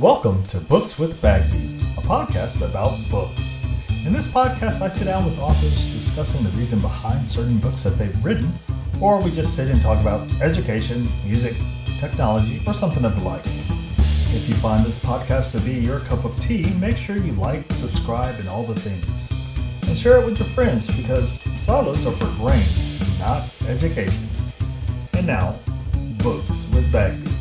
Welcome to Books with Bagby, a podcast about books. In this podcast, I sit down with authors discussing the reason behind certain books that they've written, or we just sit and talk about education, music, technology, or something of the like. If you find this podcast to be your cup of tea, make sure you like, subscribe, and all the things. And share it with your friends because silos are for brain, not education. And now, Books with Bagby.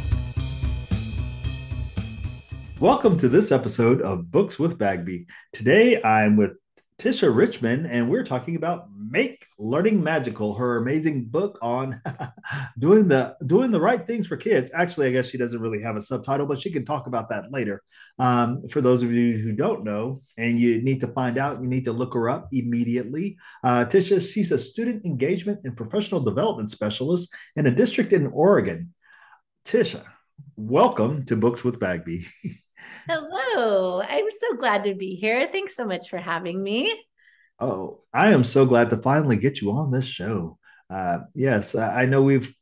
Welcome to this episode of Books with Bagby. Today I'm with Tisha Richmond, and we're talking about Make Learning Magical, her amazing book on doing the doing the right things for kids. Actually, I guess she doesn't really have a subtitle, but she can talk about that later. Um, for those of you who don't know, and you need to find out, you need to look her up immediately. Uh, Tisha, she's a student engagement and professional development specialist in a district in Oregon. Tisha, welcome to Books with Bagby. Hello. I'm so glad to be here. Thanks so much for having me. Oh, I am so glad to finally get you on this show. Uh, yes, I know we've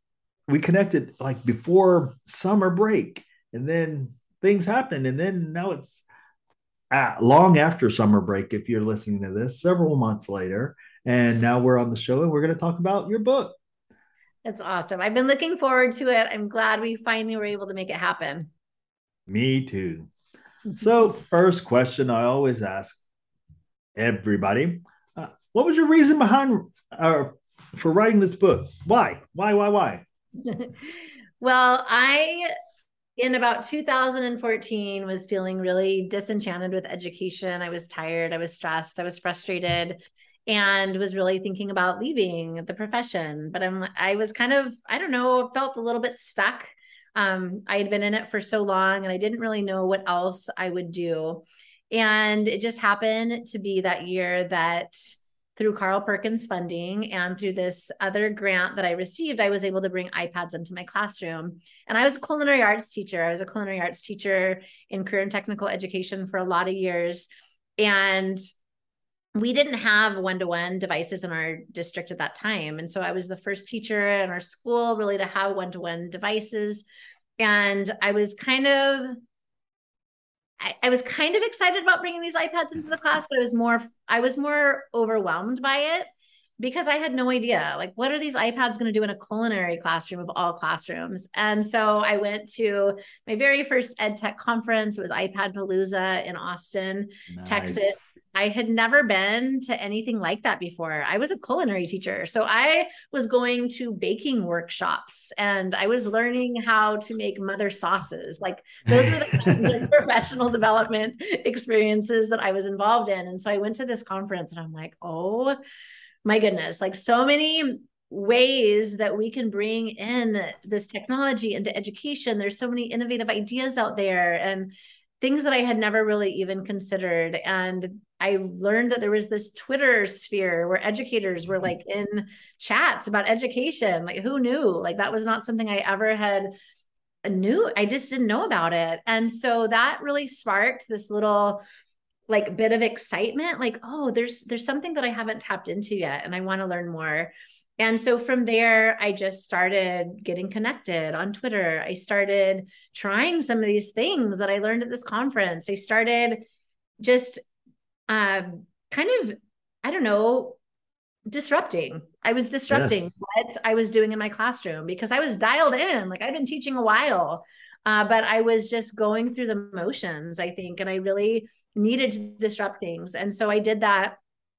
we connected like before summer break, and then things happened, and then now it's uh, long after summer break. If you're listening to this, several months later, and now we're on the show, and we're going to talk about your book. That's awesome. I've been looking forward to it. I'm glad we finally were able to make it happen. Me too. So, first question I always ask everybody uh, What was your reason behind uh, for writing this book? Why? Why, why, why? well, I, in about 2014, was feeling really disenchanted with education. I was tired, I was stressed, I was frustrated and was really thinking about leaving the profession but i'm i was kind of i don't know felt a little bit stuck um, I had been in it for so long and I didn't really know what else I would do. And it just happened to be that year that through Carl Perkins funding and through this other grant that I received, I was able to bring iPads into my classroom. And I was a culinary arts teacher. I was a culinary arts teacher in career and technical education for a lot of years. And we didn't have one-to-one devices in our district at that time and so i was the first teacher in our school really to have one-to-one devices and i was kind of I, I, was kind of excited about bringing these ipads into the class but i was more i was more overwhelmed by it because i had no idea like what are these ipads going to do in a culinary classroom of all classrooms? And so i went to my very first ed tech conference. It was iPadpalooza in austin nice. texas I had never been to anything like that before. I was a culinary teacher. So I was going to baking workshops and I was learning how to make mother sauces. Like those were the professional development experiences that I was involved in. And so I went to this conference and I'm like, oh my goodness, like so many ways that we can bring in this technology into education. There's so many innovative ideas out there. And things that I had never really even considered. And I learned that there was this Twitter sphere where educators were mm-hmm. like in chats about education. Like, who knew? Like, that was not something I ever had knew. I just didn't know about it. And so that really sparked this little like bit of excitement like oh there's there's something that i haven't tapped into yet and i want to learn more and so from there, I just started getting connected on Twitter. I started trying some of these things that I learned at this conference. I started just um, kind of, I don't know, disrupting. I was disrupting yes. what I was doing in my classroom because I was dialed in. Like I've been teaching a while, uh, but I was just going through the motions, I think, and I really needed to disrupt things. And so I did that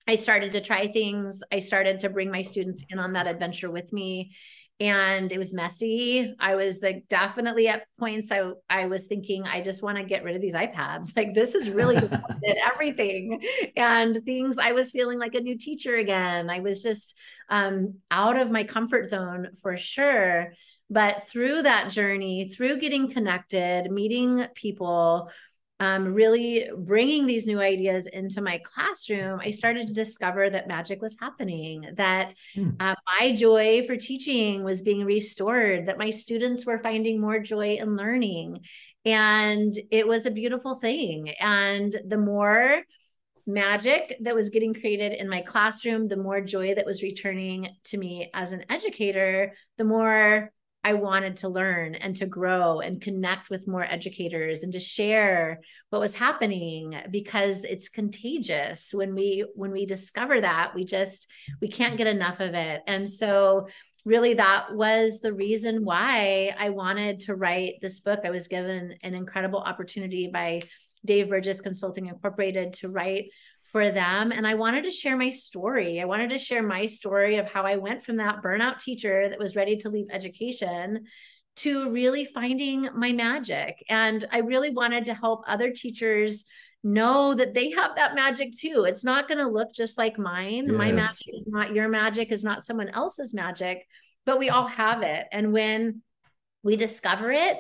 I started to try things. I started to bring my students in on that adventure with me. And it was messy. I was like definitely at points I I was thinking, I just want to get rid of these iPads. Like this is really everything. And things I was feeling like a new teacher again. I was just um, out of my comfort zone for sure. But through that journey, through getting connected, meeting people, um, really bringing these new ideas into my classroom, I started to discover that magic was happening, that mm. uh, my joy for teaching was being restored, that my students were finding more joy in learning. And it was a beautiful thing. And the more magic that was getting created in my classroom, the more joy that was returning to me as an educator, the more I wanted to learn and to grow and connect with more educators and to share what was happening because it's contagious when we when we discover that we just we can't get enough of it and so really that was the reason why I wanted to write this book. I was given an incredible opportunity by Dave Burgess Consulting Incorporated to write for them. And I wanted to share my story. I wanted to share my story of how I went from that burnout teacher that was ready to leave education to really finding my magic. And I really wanted to help other teachers know that they have that magic too. It's not going to look just like mine. Yes. My magic is not your magic, is not someone else's magic, but we all have it. And when we discover it,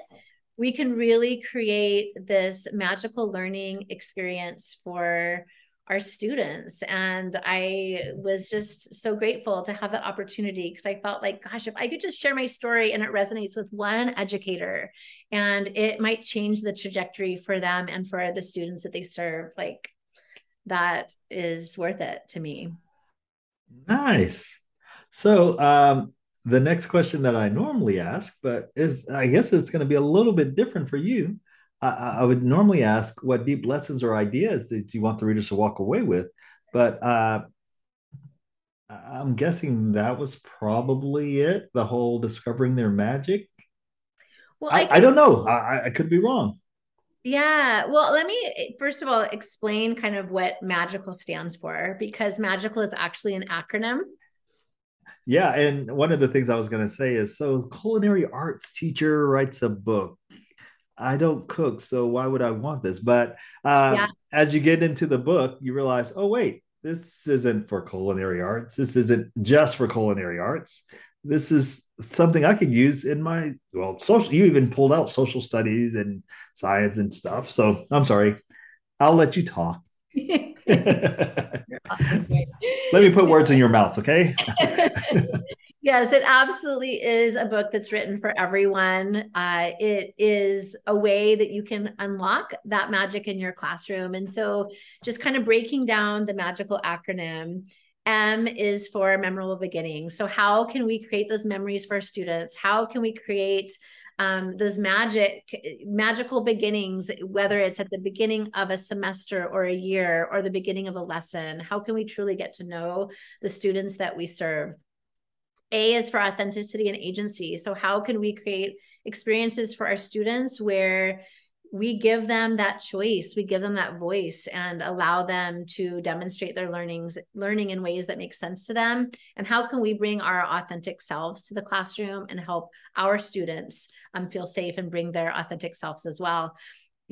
we can really create this magical learning experience for our students. And I was just so grateful to have that opportunity because I felt like, gosh, if I could just share my story and it resonates with one educator and it might change the trajectory for them and for the students that they serve, like that is worth it to me. Nice. So, um, the next question that I normally ask, but is I guess it's going to be a little bit different for you. I, I, would normally ask what deep lessons or ideas that you want the readers to walk away with, but uh, I'm guessing that was probably it. The whole discovering their magic. Well, I, I, I don't know. I, I could be wrong. Yeah. Well, let me first of all explain kind of what magical stands for because magical is actually an acronym. Yeah. And one of the things I was going to say is so, culinary arts teacher writes a book. I don't cook, so why would I want this? But uh, yeah. as you get into the book, you realize, oh, wait, this isn't for culinary arts. This isn't just for culinary arts. This is something I could use in my well, social. You even pulled out social studies and science and stuff. So I'm sorry. I'll let you talk. awesome. Let me put words in your mouth, okay? yes, it absolutely is a book that's written for everyone. Uh, it is a way that you can unlock that magic in your classroom. And so, just kind of breaking down the magical acronym. M is for memorable beginnings. So, how can we create those memories for students? How can we create um, those magic magical beginnings whether it's at the beginning of a semester or a year or the beginning of a lesson how can we truly get to know the students that we serve a is for authenticity and agency so how can we create experiences for our students where we give them that choice we give them that voice and allow them to demonstrate their learnings learning in ways that make sense to them and how can we bring our authentic selves to the classroom and help our students um, feel safe and bring their authentic selves as well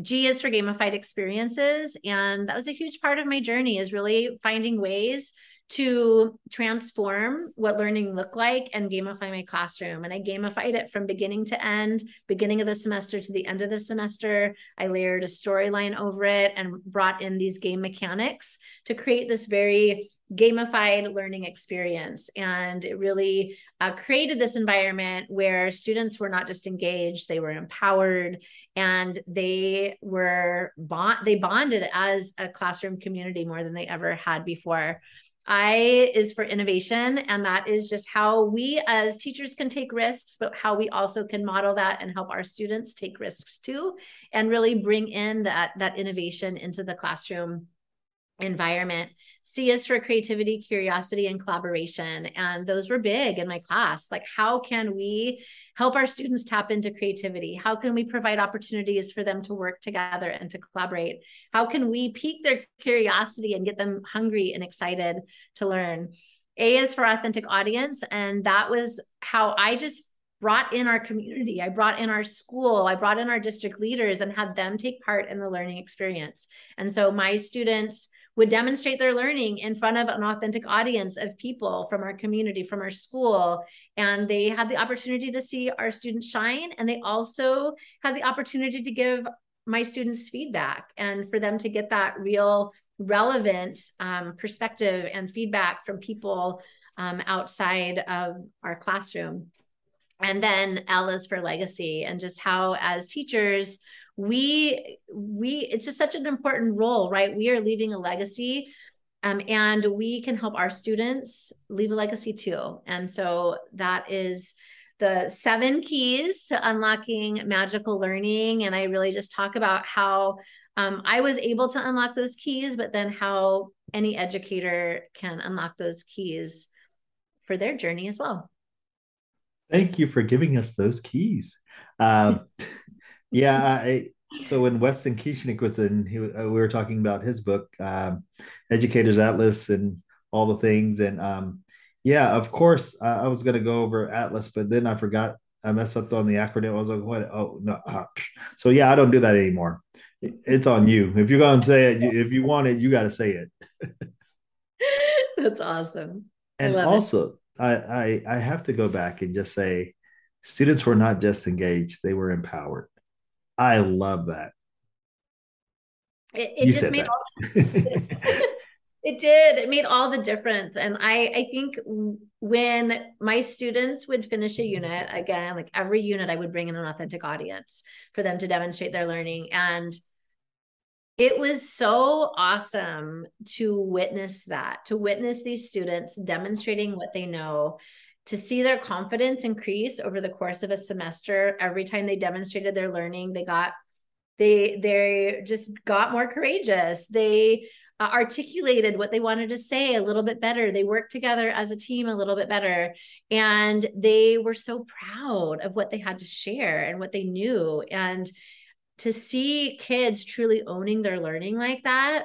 G is for gamified experiences. And that was a huge part of my journey is really finding ways to transform what learning looked like and gamify my classroom. And I gamified it from beginning to end, beginning of the semester to the end of the semester. I layered a storyline over it and brought in these game mechanics to create this very gamified learning experience. And it really uh, created this environment where students were not just engaged, they were empowered and they were bond they bonded as a classroom community more than they ever had before. I is for innovation. And that is just how we as teachers can take risks, but how we also can model that and help our students take risks too, and really bring in that, that innovation into the classroom environment. C is for creativity, curiosity, and collaboration. And those were big in my class. Like, how can we help our students tap into creativity? How can we provide opportunities for them to work together and to collaborate? How can we pique their curiosity and get them hungry and excited to learn? A is for authentic audience. And that was how I just brought in our community. I brought in our school. I brought in our district leaders and had them take part in the learning experience. And so my students, would demonstrate their learning in front of an authentic audience of people from our community, from our school. And they had the opportunity to see our students shine. And they also had the opportunity to give my students feedback and for them to get that real relevant um, perspective and feedback from people um, outside of our classroom. And then L is for legacy and just how, as teachers, we we it's just such an important role right we are leaving a legacy um, and we can help our students leave a legacy too and so that is the seven keys to unlocking magical learning. And I really just talk about how um, I was able to unlock those keys, but then how any educator can unlock those keys for their journey as well. Thank you for giving us those keys. Um, yeah, I, so when Weston Kieschnick was in, he, uh, we were talking about his book, um, Educators Atlas, and all the things. And um, yeah, of course, uh, I was going to go over Atlas, but then I forgot. I messed up on the acronym. I was like, "What? Oh no!" Uh, so yeah, I don't do that anymore. It's on you. If you're going to say it, if you want it, you got to say it. That's awesome. And also, I, I I have to go back and just say, students were not just engaged; they were empowered. I love that. It, it just made all it did. It made all the difference. And I I think when my students would finish a mm-hmm. unit, again, like every unit, I would bring in an authentic audience for them to demonstrate their learning. And it was so awesome to witness that, to witness these students demonstrating what they know, to see their confidence increase over the course of a semester. Every time they demonstrated their learning, they got they they just got more courageous. They uh, articulated what they wanted to say a little bit better. They worked together as a team a little bit better. And they were so proud of what they had to share and what they knew. And to see kids truly owning their learning like that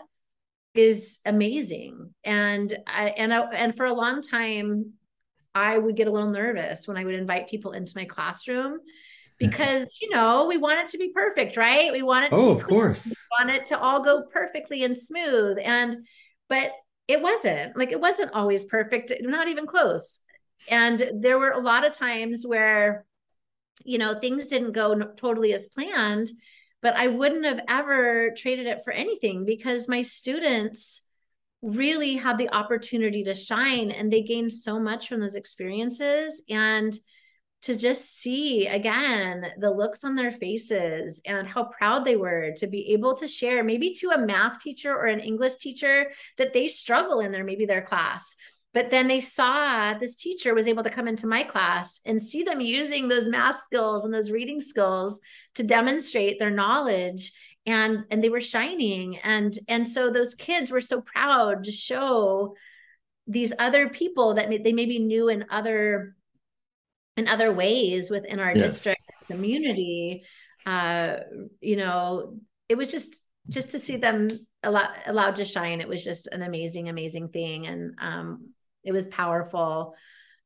is amazing. And I, and I, and for a long time, I would get a little nervous when I would invite people into my classroom because you know we want it to be perfect, right? We want it. To oh, of course. We want it to all go perfectly and smooth, and but it wasn't. Like it wasn't always perfect, not even close. And there were a lot of times where, you know, things didn't go totally as planned but I wouldn't have ever traded it for anything because my students really had the opportunity to shine and they gained so much from those experiences. And to just see again the looks on their faces and how proud they were to be able to share maybe to a math teacher or an english teacher that they struggle in their maybe their class. But then they saw this teacher was able to come into my class and see them using those math skills and those reading skills to demonstrate their knowledge and and they were shining and and so those kids were so proud to show these other people that they maybe knew in other in other ways within our yes. district community uh you know it was just just to see them allowed allowed to shine it was just an amazing amazing thing and um it was powerful.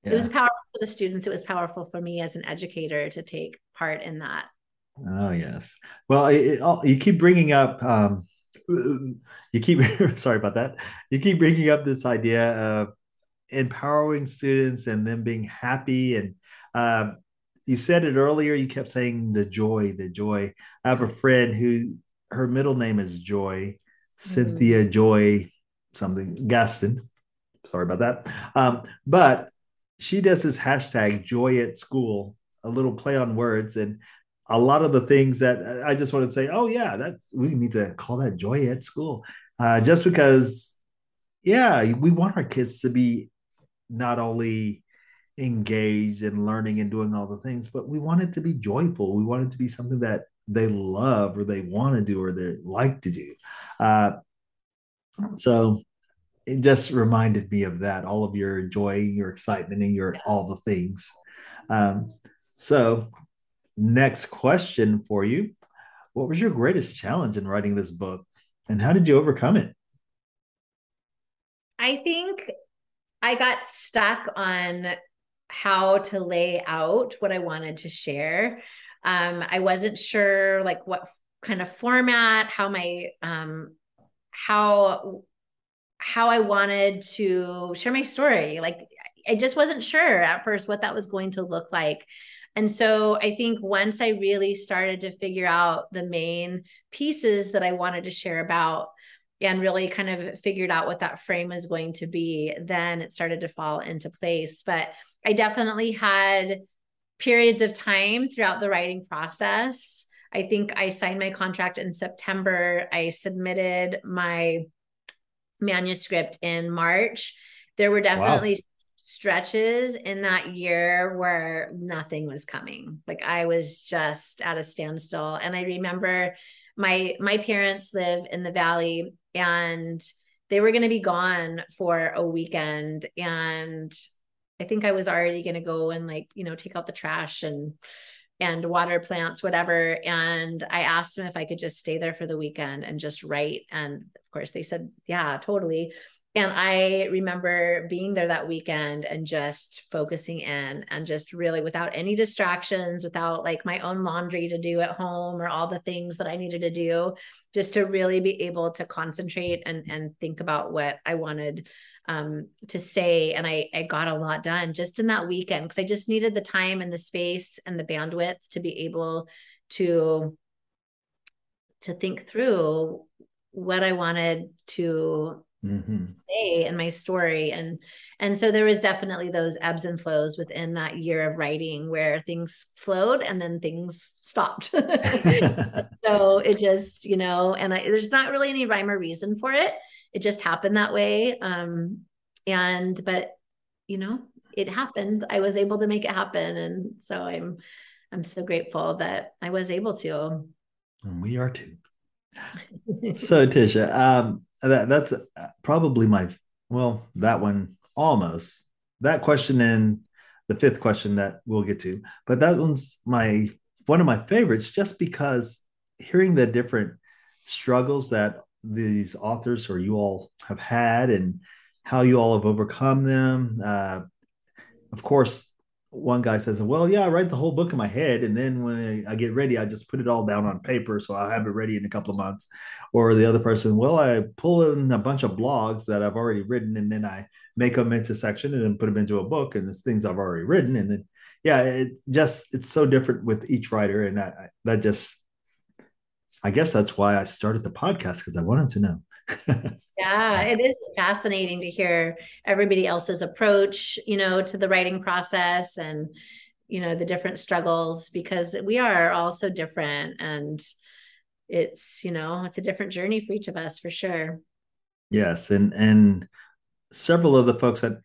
Yeah. It was powerful for the students. It was powerful for me as an educator to take part in that. Oh yes. Well, it, it, you keep bringing up. Um, you keep sorry about that. You keep bringing up this idea of empowering students and them being happy and. Um, you said it earlier. You kept saying the joy, the joy. I have a friend who her middle name is Joy, mm-hmm. Cynthia Joy, something Gaston sorry about that. Um, but she does this hashtag joy at school, a little play on words. And a lot of the things that I just want to say, oh, yeah, that's we need to call that joy at school. Uh, just because, yeah, we want our kids to be not only engaged and learning and doing all the things, but we want it to be joyful. We want it to be something that they love or they want to do or they like to do. Uh, so it just reminded me of that all of your joy your excitement and your all the things um, so next question for you what was your greatest challenge in writing this book and how did you overcome it i think i got stuck on how to lay out what i wanted to share um, i wasn't sure like what kind of format how my um, how how I wanted to share my story. Like I just wasn't sure at first what that was going to look like. And so I think once I really started to figure out the main pieces that I wanted to share about and really kind of figured out what that frame was going to be, then it started to fall into place. But I definitely had periods of time throughout the writing process. I think I signed my contract in September. I submitted my manuscript in March. There were definitely. Stretches in that year where nothing was coming. Like I was just at a standstill. And I remember my my parents live in the valley and they were going to be gone for a weekend and I think I was already going to go and like, you know, take out the trash and and water plants, whatever. And I asked them if I could just stay there for the weekend and just write. And of course, they said, yeah, totally. And I remember being there that weekend and just focusing in and just really without any distractions, without like my own laundry to do at home or all the things that I needed to do, just to really be able to concentrate and, and think about what I wanted um, to say. And I, I got a lot done just in that weekend because I just needed the time and the space and the bandwidth to be able to to think through what I wanted to mm-hmm. say in my story. And and so there was definitely those ebbs and flows within that year of writing where things flowed and then things stopped. So it just you know and I, there's not really any rhyme or reason for it. It just happened that way. Um and but you know it happened. I was able to make it happen. And so i'm i'm so grateful that i was able to. And we are too. So tisha um that that's probably my well that one almost. That question and the fifth question that we'll get to. But that one's my one of my favorites just because hearing the different struggles that these authors or you all have had and how you all have overcome them uh, of course one guy says, "Well, yeah, I write the whole book in my head, and then when I get ready, I just put it all down on paper, so I'll have it ready in a couple of months." Or the other person, "Well, I pull in a bunch of blogs that I've already written, and then I make them into section and then put them into a book, and it's things I've already written." And then, yeah, it just it's so different with each writer, and I, that just, I guess that's why I started the podcast because I wanted to know. yeah, it is fascinating to hear everybody else's approach, you know, to the writing process and you know the different struggles because we are all so different and it's you know it's a different journey for each of us for sure. Yes and and several of the folks that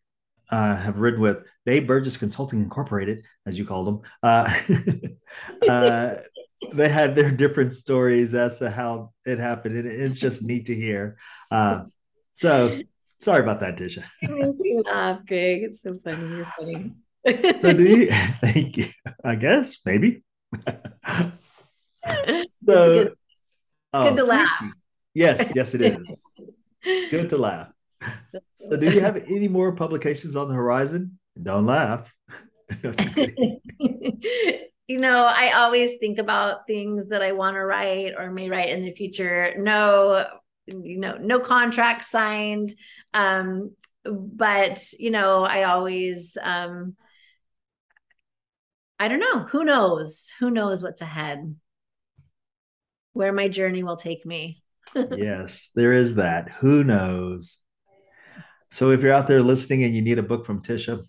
uh, have written with Dave Burgess Consulting Incorporated, as you called them, uh, uh, they had their different stories as to how it happened. And it's just neat to hear. Uh, so sorry about that, Tisha. you laugh, Greg. It's so funny. You're funny. so do you? Thank you. I guess maybe. so it's good, it's oh, good to laugh. Yes, yes, it is. good to laugh. So, do you have any more publications on the horizon? Don't laugh. no, you know, I always think about things that I want to write or may write in the future. No, you know, no contract signed. Um, but you know, I always um I don't know. Who knows? Who knows what's ahead? Where my journey will take me. yes, there is that. Who knows? So if you're out there listening and you need a book from Tisha,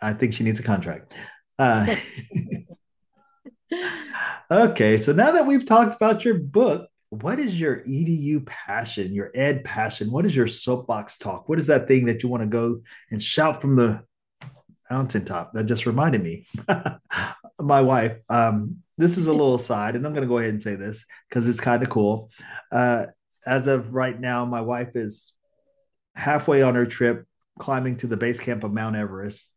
I think she needs a contract. Uh, okay, so now that we've talked about your book, what is your edu passion, your ed passion? What is your soapbox talk? What is that thing that you want to go and shout from the mountaintop? That just reminded me. My wife, um, this is a little side, and I'm going to go ahead and say this because it's kind of cool. Uh, as of right now, my wife is halfway on her trip climbing to the base camp of Mount Everest.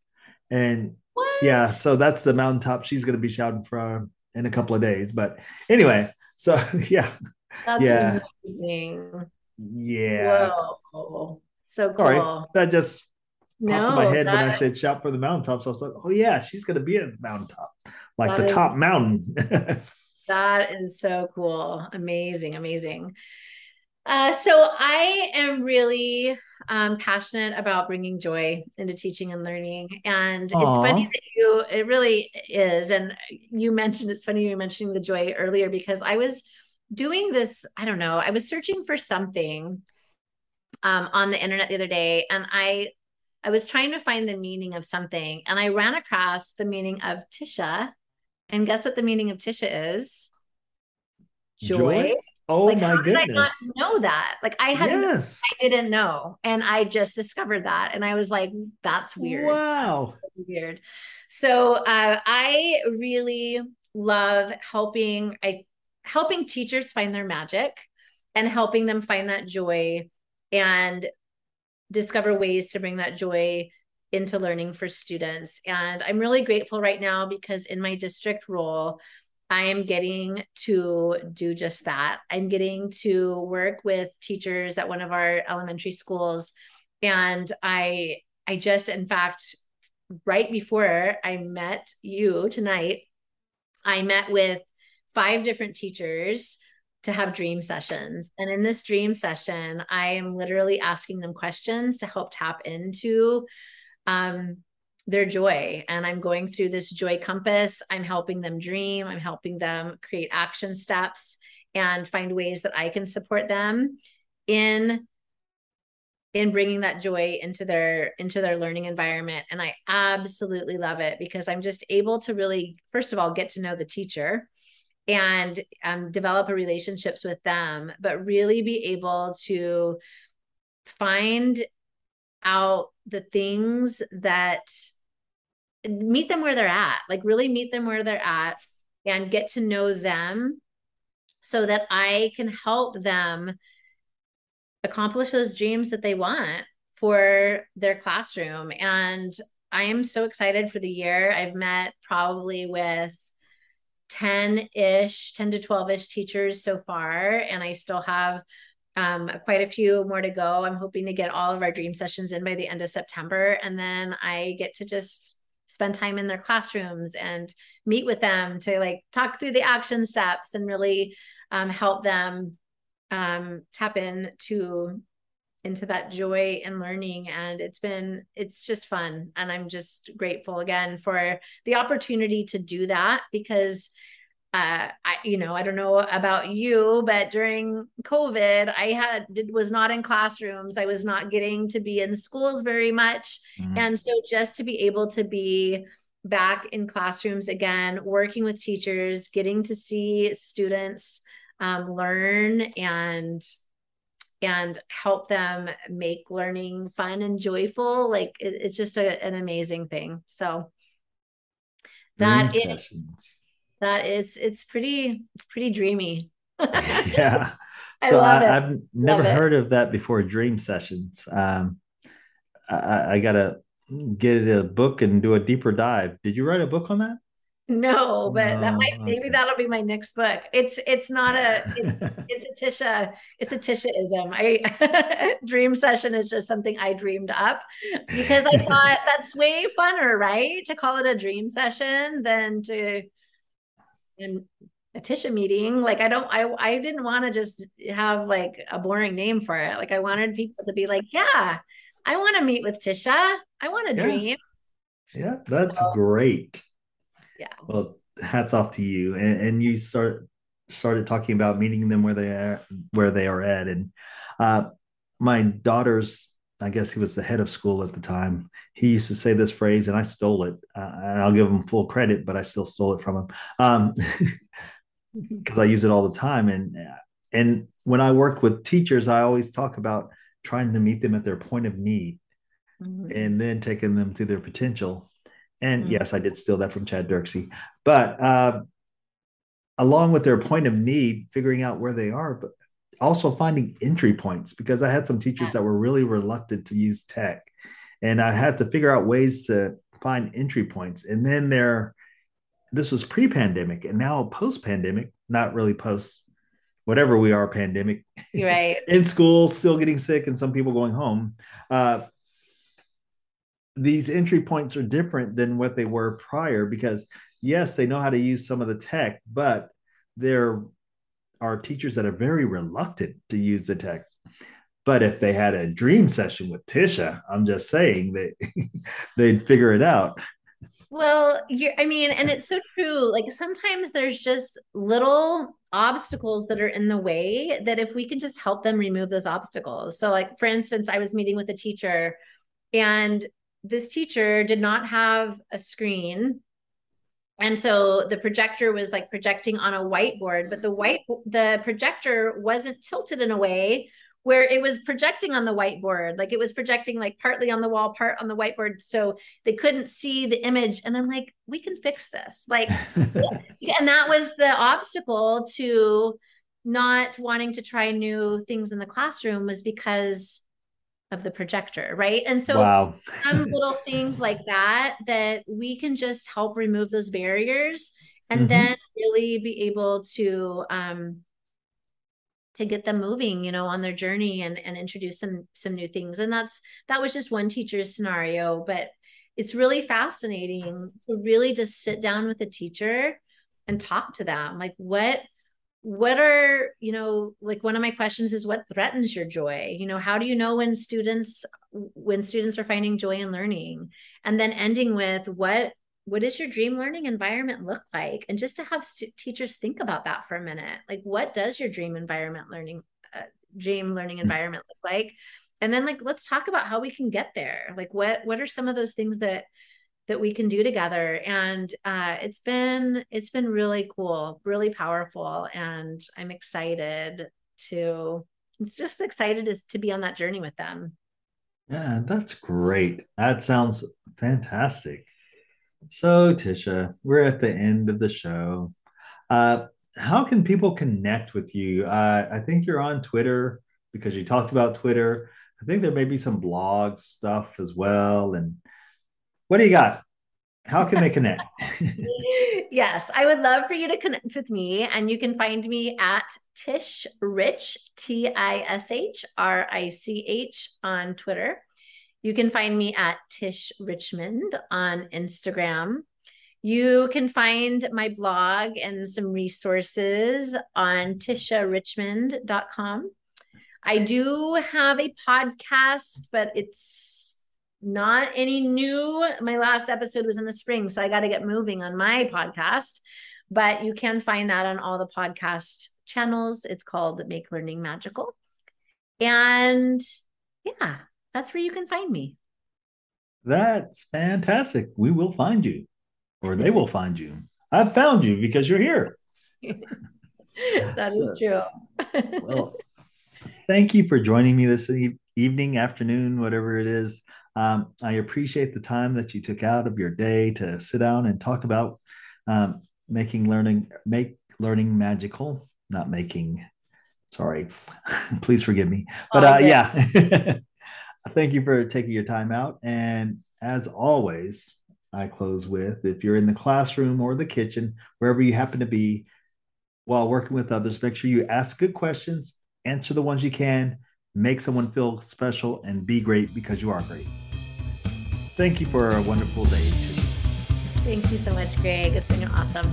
And? Yeah, so that's the mountaintop she's going to be shouting from in a couple of days. But anyway, so yeah. That's yeah. amazing. Yeah. Whoa. So cool. Sorry, that just popped no, in my head that... when I said shout for the mountaintop. So I was like, oh yeah, she's going to be at the mountaintop, like that the is... top mountain. that is so cool. Amazing. Amazing. Uh, so I am really um, passionate about bringing joy into teaching and learning. And Aww. it's funny that you, it really is. And you mentioned, it's funny you mentioning the joy earlier because I was doing this, I don't know, I was searching for something um, on the internet the other day and I, I was trying to find the meaning of something and I ran across the meaning of Tisha. And guess what the meaning of Tisha is? Joy. joy? Oh like, my goodness. I not know that? Like I had yes. I didn't know. And I just discovered that. And I was like, that's weird. Wow. That's weird. So uh, I really love helping I helping teachers find their magic and helping them find that joy and discover ways to bring that joy into learning for students. And I'm really grateful right now because in my district role, I am getting to do just that. I'm getting to work with teachers at one of our elementary schools. And I I just in fact right before I met you tonight, I met with five different teachers to have dream sessions. And in this dream session, I am literally asking them questions to help tap into um, their joy. And I'm going through this joy compass. I'm helping them dream, I'm helping them create action steps and find ways that I can support them in in bringing that joy into their into their learning environment and i absolutely love it because i'm just able to really first of all get to know the teacher and um, develop a relationships with them but really be able to find out the things that meet them where they're at like really meet them where they're at and get to know them so that i can help them accomplish those dreams that they want for their classroom and i am so excited for the year i've met probably with 10 ish, 10 to 12 ish teachers so far. And I still have um, quite a few more to go. I'm hoping to get all of our dream sessions in by the end of September. And then I get to just spend time in their classrooms and meet with them to like talk through the action steps and really um, help them um, tap into into that joy and learning and it's been it's just fun and i'm just grateful again for the opportunity to do that because uh i you know i don't know about you but during covid i had did, was not in classrooms. I was not getting to be in schools very much. Mm-hmm. and so just to be able to be back in classrooms again working with teachers getting to see students um, learn and and help them make learning fun and joyful like it, it's just a, an amazing thing. So that is, that is it's pretty it's pretty dreamy yeah so I have never love heard it. of that before dream sessions um I, I gotta get a book and do a deeper dive did you write a book on that no, but no, that might maybe okay. that'll be my next book. It's it's not a it's, it's a Tisha it's a Tishaism. I dream session is just something I dreamed up because I thought that's way funner, right? To call it a dream session than to and a Tisha meeting. Like I don't I I didn't want to just have like a boring name for it. Like I wanted people to be like, yeah, I want to meet with Tisha. I want to yeah. dream. Yeah, that's so, great yeah well hats off to you and, and you start started talking about meeting them where they are where they are at and uh, my daughter's i guess he was the head of school at the time he used to say this phrase and i stole it uh, and i'll give him full credit but i still stole it from him um, because i use it all the time and and when i work with teachers i always talk about trying to meet them at their point of need mm-hmm. and then taking them to their potential and mm-hmm. yes, I did steal that from Chad Dirksey. But uh, along with their point of need, figuring out where they are, but also finding entry points because I had some teachers that were really reluctant to use tech. And I had to figure out ways to find entry points. And then there, this was pre pandemic and now post pandemic, not really post whatever we are pandemic. Right. in school, still getting sick, and some people going home. Uh, these entry points are different than what they were prior because yes they know how to use some of the tech but there are teachers that are very reluctant to use the tech. But if they had a dream session with tisha i'm just saying that they'd figure it out. Well you i mean and it's so true. Like sometimes there's just little obstacles that are in the way that if we could just help them remove those obstacles. So like for instance i was meeting with a teacher and this teacher did not have a screen and so the projector was like projecting on a whiteboard but the white the projector wasn't tilted in a way where it was projecting on the whiteboard. Like it was projecting like partly on the wall part on the whiteboard so they couldn't see the image. And i'm like we can fix this. Like and that was the obstacle to not wanting to try new things in the classroom was because of the projector, right? And so wow. some little things like that that we can just help remove those barriers and mm-hmm. then really be able to um to get them moving, you know, on their journey and and introduce some some new things. And that's that was just one teacher's scenario, but it's really fascinating to really just sit down with a teacher and talk to them. Like what what are you know like one of my questions is what threatens your joy? You know how do you know when students when students are finding joy in learning? And then ending with what what does your dream learning environment look like? And just to have st- teachers think about that for a minute. Like what does your dream environment learning uh, dream learning environment look like? And then like let's talk about how we can get there. Like what what are some of those things that that we can do together. And uh, it's been it's been really cool really powerful and i'm excited to it's just excited to, to be on that journey with them. Yeah that's great. That sounds fantastic. So tisha we're at the end of the show. Uh, how can people connect with you? Uh, i think you're on twitter because you talked about twitter. I think there may be some blog stuff as well and what do you got? How can they connect? yes, I would love for you to connect with me, and you can find me at Tish Rich, T I S H R I C H on Twitter. You can find me at Tish Richmond on Instagram. You can find my blog and some resources on tisharichmond.com. I do have a podcast, but it's not any new. My last episode was in the spring, so I got to get moving on my podcast. But you can find that on all the podcast channels. It's called Make Learning Magical. And yeah, that's where you can find me. That's fantastic. We will find you, or they will find you. I've found you because you're here. that so, is uh, true. well, thank you for joining me this e- evening, afternoon, whatever it is. Um, I appreciate the time that you took out of your day to sit down and talk about um, making learning make learning magical. Not making. Sorry, please forgive me. But uh, yeah, thank you for taking your time out. And as always, I close with if you're in the classroom or the kitchen, wherever you happen to be, while working with others, make sure you ask good questions, answer the ones you can, make someone feel special, and be great because you are great. Thank you for a wonderful day. Thank you so much, Greg. It's been awesome.